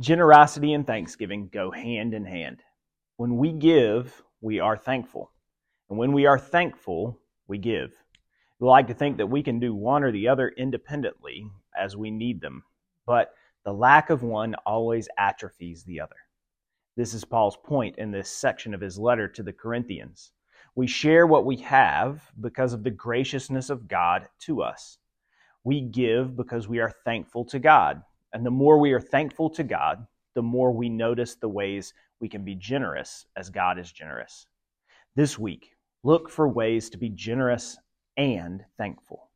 Generosity and thanksgiving go hand in hand. When we give, we are thankful. And when we are thankful, we give. We like to think that we can do one or the other independently as we need them, but the lack of one always atrophies the other. This is Paul's point in this section of his letter to the Corinthians. We share what we have because of the graciousness of God to us. We give because we are thankful to God. And the more we are thankful to God, the more we notice the ways we can be generous as God is generous. This week, look for ways to be generous and thankful.